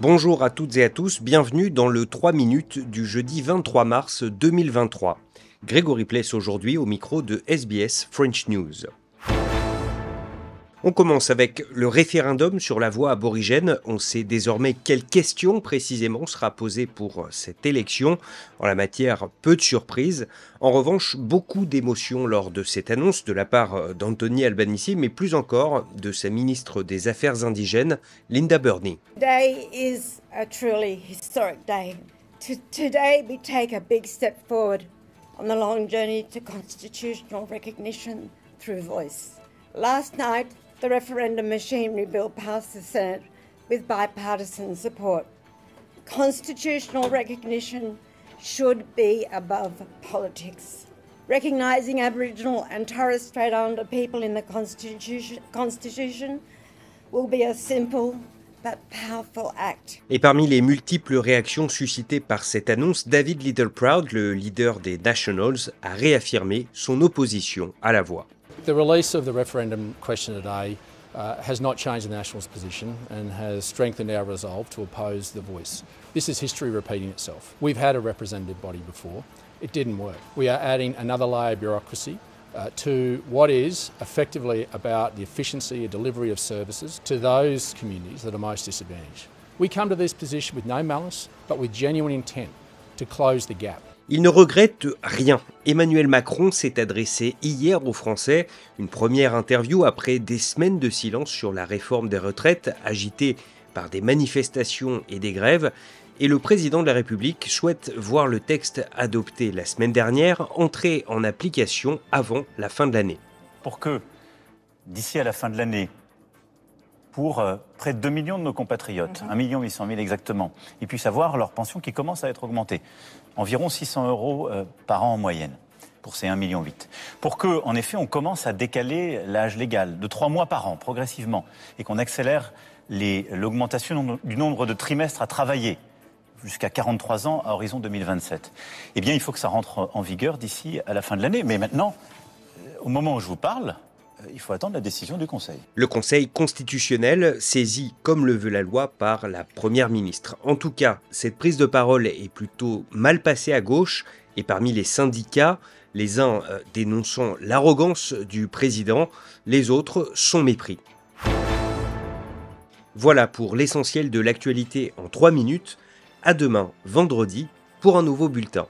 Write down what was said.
Bonjour à toutes et à tous, bienvenue dans le 3 minutes du jeudi 23 mars 2023. Grégory Pless aujourd'hui au micro de SBS French News. On commence avec le référendum sur la voie aborigène. On sait désormais quelle question précisément sera posée pour cette élection. En la matière, peu de surprises. En revanche, beaucoup d'émotions lors de cette annonce de la part d'Anthony Albanese, mais plus encore de sa ministre des Affaires indigènes, Linda Burney. Today is a truly historic day. Today we take a big step forward on the long journey to constitutional recognition through voice. Last night, the referendum machinery bill passed the Senate with bipartisan support. Constitutional recognition should be above politics. Recognising Aboriginal and Torres Strait Islander people in the Constitution, Constitution will be a simple but powerful act. Et parmi les multiples réactions suscitées par cette annonce, David Littleproud, le leader des Nationals, a réaffirmé son opposition à la voix. The release of the referendum question today uh, has not changed the Nationals' position and has strengthened our resolve to oppose the voice. This is history repeating itself. We've had a representative body before. It didn't work. We are adding another layer of bureaucracy uh, to what is effectively about the efficiency and delivery of services to those communities that are most disadvantaged. We come to this position with no malice, but with genuine intent to close the gap. Il ne regrette rien. Emmanuel Macron s'est adressé hier aux Français, une première interview après des semaines de silence sur la réforme des retraites agitée par des manifestations et des grèves. Et le président de la République souhaite voir le texte adopté la semaine dernière entrer en application avant la fin de l'année. Pour que, d'ici à la fin de l'année, pour euh, près de 2 millions de nos compatriotes, 1 million 800 000 exactement, ils puissent avoir leur pension qui commence à être augmentée. Environ 600 euros euh, par an en moyenne pour ces 1,8 million. Pour que, en effet, on commence à décaler l'âge légal de 3 mois par an, progressivement, et qu'on accélère l'augmentation du nombre de trimestres à travailler jusqu'à 43 ans à horizon 2027. Eh bien, il faut que ça rentre en vigueur d'ici à la fin de l'année. Mais maintenant, euh, au moment où je vous parle, il faut attendre la décision du Conseil. Le Conseil constitutionnel saisi comme le veut la loi par la Première ministre. En tout cas, cette prise de parole est plutôt mal passée à gauche et parmi les syndicats, les uns euh, dénonçant l'arrogance du président, les autres sont mépris. Voilà pour l'essentiel de l'actualité en 3 minutes. À demain, vendredi, pour un nouveau bulletin.